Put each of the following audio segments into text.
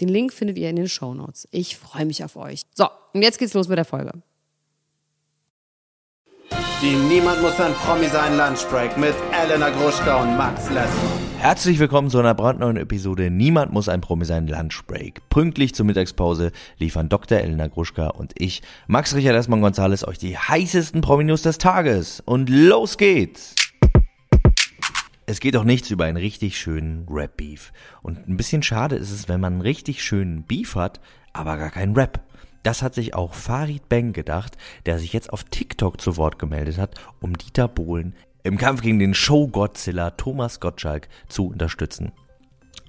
Den Link findet ihr in den Show Notes. Ich freue mich auf euch. So, und jetzt geht's los mit der Folge. Die Niemand muss ein Promi sein Lunchbreak mit Elena Gruschka und Max Lessmann. Herzlich willkommen zu einer brandneuen Episode Niemand muss ein Promi sein Lunchbreak. Pünktlich zur Mittagspause liefern Dr. Elena Gruschka und ich, Max Richard Lessmann Gonzales, euch die heißesten Promi-News des Tages. Und los geht's! Es geht auch nichts über einen richtig schönen Rap-Beef. Und ein bisschen schade ist es, wenn man einen richtig schönen Beef hat, aber gar keinen Rap. Das hat sich auch Farid Bang gedacht, der sich jetzt auf TikTok zu Wort gemeldet hat, um Dieter Bohlen im Kampf gegen den Show-Godzilla Thomas Gottschalk zu unterstützen.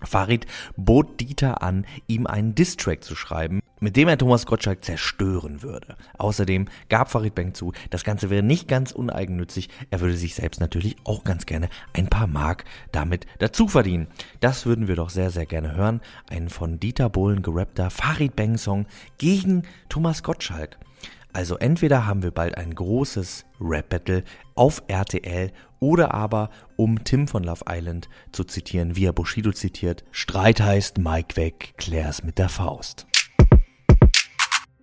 Farid bot Dieter an, ihm einen Distrack zu schreiben, mit dem er Thomas Gottschalk zerstören würde. Außerdem gab Farid Bang zu, das Ganze wäre nicht ganz uneigennützig, er würde sich selbst natürlich auch ganz gerne ein paar Mark damit dazu verdienen. Das würden wir doch sehr, sehr gerne hören. Ein von Dieter Bohlen gerappter Farid Bang Song gegen Thomas Gottschalk. Also entweder haben wir bald ein großes Rap-Battle auf RTL oder aber, um Tim von Love Island zu zitieren, wie er Bushido zitiert, Streit heißt Mike weg, klär's mit der Faust.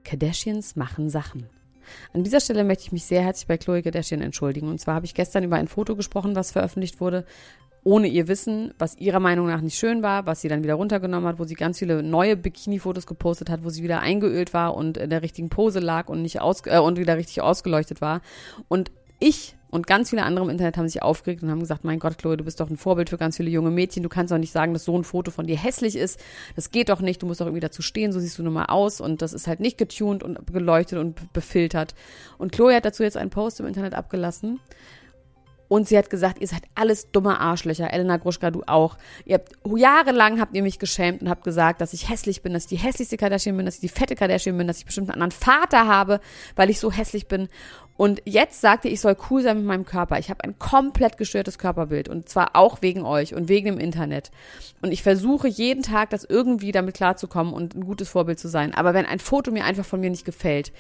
Kardashians machen Sachen. An dieser Stelle möchte ich mich sehr herzlich bei Chloe Kardashian entschuldigen. Und zwar habe ich gestern über ein Foto gesprochen, was veröffentlicht wurde, ohne ihr Wissen, was ihrer Meinung nach nicht schön war, was sie dann wieder runtergenommen hat, wo sie ganz viele neue Bikini-Fotos gepostet hat, wo sie wieder eingeölt war und in der richtigen Pose lag und nicht aus äh, und wieder richtig ausgeleuchtet war. Und ich und ganz viele andere im Internet haben sich aufgeregt und haben gesagt, mein Gott, Chloe, du bist doch ein Vorbild für ganz viele junge Mädchen. Du kannst doch nicht sagen, dass so ein Foto von dir hässlich ist. Das geht doch nicht. Du musst doch irgendwie dazu stehen. So siehst du nun mal aus. Und das ist halt nicht getuned und geleuchtet und befiltert. Und Chloe hat dazu jetzt einen Post im Internet abgelassen. Und sie hat gesagt, ihr seid alles dumme Arschlöcher. Elena Gruschka, du auch. Ihr habt, jahrelang habt ihr mich geschämt und habt gesagt, dass ich hässlich bin, dass ich die hässlichste Kardashian bin, dass ich die fette Kardashian bin, dass ich bestimmt einen anderen Vater habe, weil ich so hässlich bin. Und jetzt sagt ihr, ich soll cool sein mit meinem Körper. Ich habe ein komplett gestörtes Körperbild und zwar auch wegen euch und wegen dem Internet. Und ich versuche jeden Tag, das irgendwie damit klarzukommen und ein gutes Vorbild zu sein. Aber wenn ein Foto mir einfach von mir nicht gefällt,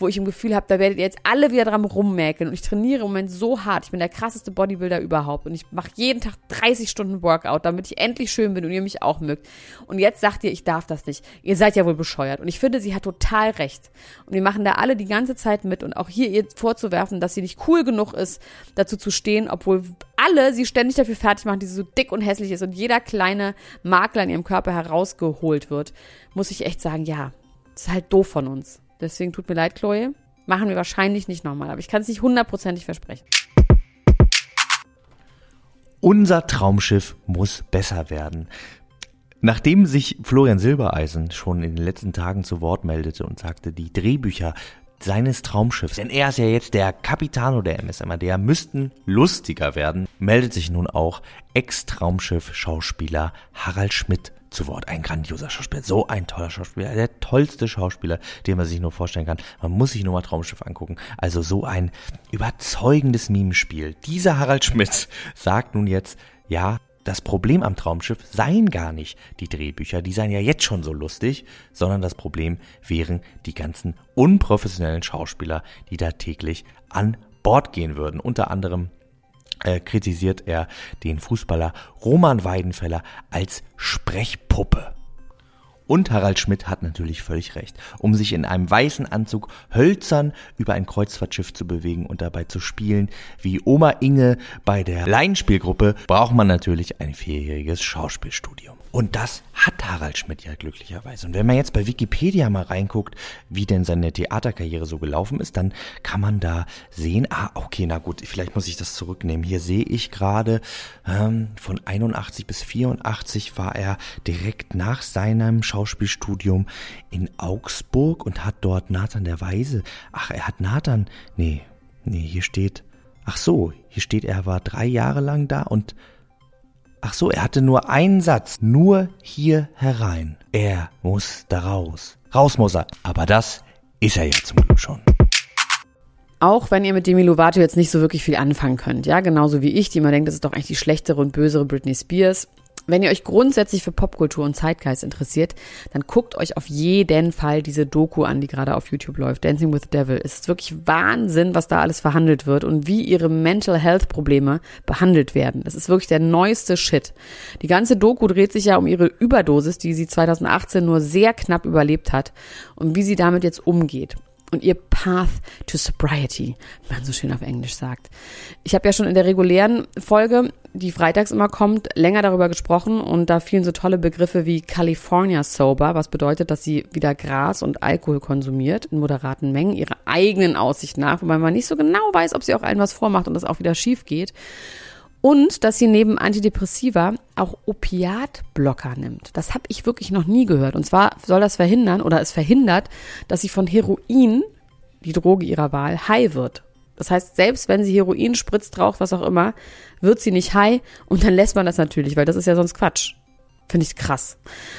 wo ich im Gefühl habe, da werdet ihr jetzt alle wieder dran rummäkeln. Und ich trainiere im Moment so hart. Ich bin der krasseste Bodybuilder überhaupt. Und ich mache jeden Tag 30 Stunden Workout, damit ich endlich schön bin und ihr mich auch mögt. Und jetzt sagt ihr, ich darf das nicht. Ihr seid ja wohl bescheuert. Und ich finde, sie hat total recht. Und wir machen da alle die ganze Zeit mit. Und auch hier ihr vorzuwerfen, dass sie nicht cool genug ist, dazu zu stehen, obwohl alle sie ständig dafür fertig machen, sie so dick und hässlich ist und jeder kleine Makler in ihrem Körper herausgeholt wird, muss ich echt sagen, ja, das ist halt doof von uns. Deswegen tut mir leid, Chloe. Machen wir wahrscheinlich nicht nochmal, aber ich kann es nicht hundertprozentig versprechen. Unser Traumschiff muss besser werden. Nachdem sich Florian Silbereisen schon in den letzten Tagen zu Wort meldete und sagte, die Drehbücher seines Traumschiffs, denn er ist ja jetzt der Capitano der MSM, der müssten lustiger werden, meldet sich nun auch Ex-Traumschiff-Schauspieler Harald Schmidt zu Wort. Ein grandioser Schauspieler, so ein toller Schauspieler, der tollste Schauspieler, den man sich nur vorstellen kann. Man muss sich nur mal Traumschiff angucken. Also so ein überzeugendes Mimenspiel. Dieser Harald Schmidt sagt nun jetzt, ja, das Problem am Traumschiff seien gar nicht die Drehbücher, die seien ja jetzt schon so lustig, sondern das Problem wären die ganzen unprofessionellen Schauspieler, die da täglich an Bord gehen würden. Unter anderem äh, kritisiert er den Fußballer Roman Weidenfeller als Sprechpuppe. Und Harald Schmidt hat natürlich völlig recht. Um sich in einem weißen Anzug hölzern über ein Kreuzfahrtschiff zu bewegen und dabei zu spielen wie Oma Inge bei der Laienspielgruppe, braucht man natürlich ein vierjähriges Schauspielstudium. Und das hat Harald Schmidt ja glücklicherweise. Und wenn man jetzt bei Wikipedia mal reinguckt, wie denn seine Theaterkarriere so gelaufen ist, dann kann man da sehen, ah, okay, na gut, vielleicht muss ich das zurücknehmen. Hier sehe ich gerade, ähm, von 81 bis 84 war er direkt nach seinem Schauspielstudium in Augsburg und hat dort Nathan der Weise, ach, er hat Nathan, nee, Nee, hier steht. Ach so, hier steht, er war drei Jahre lang da und. Ach so, er hatte nur einen Satz. Nur hier herein. Er muss da raus. Raus muss er. Aber das ist er ja zum Glück schon. Auch wenn ihr mit Demi Lovato jetzt nicht so wirklich viel anfangen könnt, ja, genauso wie ich, die immer denkt, das ist doch eigentlich die schlechtere und bösere Britney Spears. Wenn ihr euch grundsätzlich für Popkultur und Zeitgeist interessiert, dann guckt euch auf jeden Fall diese Doku an, die gerade auf YouTube läuft, Dancing with the Devil. Es ist wirklich Wahnsinn, was da alles verhandelt wird und wie ihre Mental Health Probleme behandelt werden. Es ist wirklich der neueste Shit. Die ganze Doku dreht sich ja um ihre Überdosis, die sie 2018 nur sehr knapp überlebt hat und wie sie damit jetzt umgeht und ihr Path to Sobriety, wie man so schön auf Englisch sagt. Ich habe ja schon in der regulären Folge, die freitags immer kommt, länger darüber gesprochen und da fielen so tolle Begriffe wie California Sober, was bedeutet, dass sie wieder Gras und Alkohol konsumiert in moderaten Mengen, ihrer eigenen Aussicht nach, wobei man nicht so genau weiß, ob sie auch einem was vormacht und das auch wieder schief geht. Und dass sie neben Antidepressiva auch Opiatblocker nimmt. Das habe ich wirklich noch nie gehört. Und zwar soll das verhindern oder es verhindert, dass sie von Heroin, die Droge ihrer Wahl, high wird. Das heißt, selbst wenn sie Heroin spritzt, raucht, was auch immer, wird sie nicht high und dann lässt man das natürlich, weil das ist ja sonst Quatsch. Finde ich krass.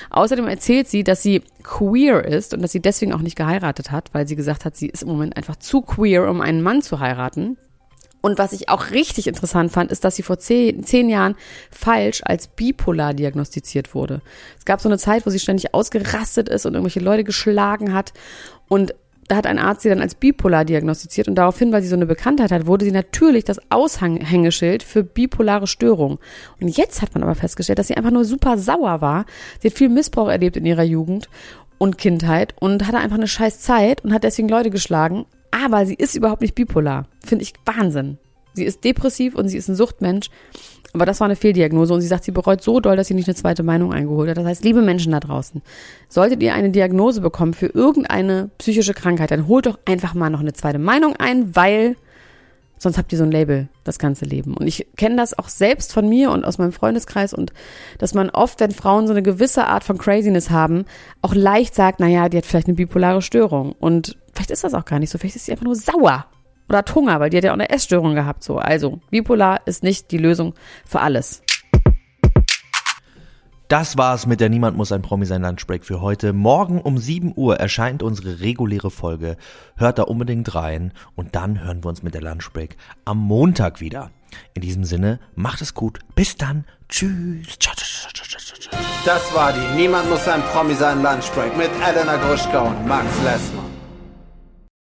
Außerdem erzählt sie, dass sie queer ist und dass sie deswegen auch nicht geheiratet hat, weil sie gesagt hat, sie ist im Moment einfach zu queer, um einen Mann zu heiraten. Und was ich auch richtig interessant fand, ist, dass sie vor zehn, zehn Jahren falsch als bipolar diagnostiziert wurde. Es gab so eine Zeit, wo sie ständig ausgerastet ist und irgendwelche Leute geschlagen hat. Und da hat ein Arzt sie dann als bipolar diagnostiziert und daraufhin, weil sie so eine Bekanntheit hat, wurde sie natürlich das Aushängeschild für bipolare Störung. Und jetzt hat man aber festgestellt, dass sie einfach nur super sauer war. Sie hat viel Missbrauch erlebt in ihrer Jugend und Kindheit und hatte einfach eine scheiß Zeit und hat deswegen Leute geschlagen, aber sie ist überhaupt nicht bipolar. Finde ich Wahnsinn. Sie ist depressiv und sie ist ein Suchtmensch. Aber das war eine Fehldiagnose und sie sagt, sie bereut so doll, dass sie nicht eine zweite Meinung eingeholt hat. Das heißt, liebe Menschen da draußen, solltet ihr eine Diagnose bekommen für irgendeine psychische Krankheit, dann holt doch einfach mal noch eine zweite Meinung ein, weil sonst habt ihr so ein Label das ganze Leben. Und ich kenne das auch selbst von mir und aus meinem Freundeskreis und dass man oft, wenn Frauen so eine gewisse Art von Craziness haben, auch leicht sagt, naja, die hat vielleicht eine bipolare Störung. Und vielleicht ist das auch gar nicht so. Vielleicht ist sie einfach nur sauer oder hat Hunger, weil die hat ja auch eine Essstörung gehabt. So, also bipolar ist nicht die Lösung für alles. Das war's mit der Niemand muss ein Promi sein Lunchbreak für heute. Morgen um 7 Uhr erscheint unsere reguläre Folge. Hört da unbedingt rein und dann hören wir uns mit der Lunchbreak am Montag wieder. In diesem Sinne, macht es gut. Bis dann. Tschüss. Das war die Niemand muss ein Promi sein Lunchbreak mit Elena Gruschka und Max Lessmann.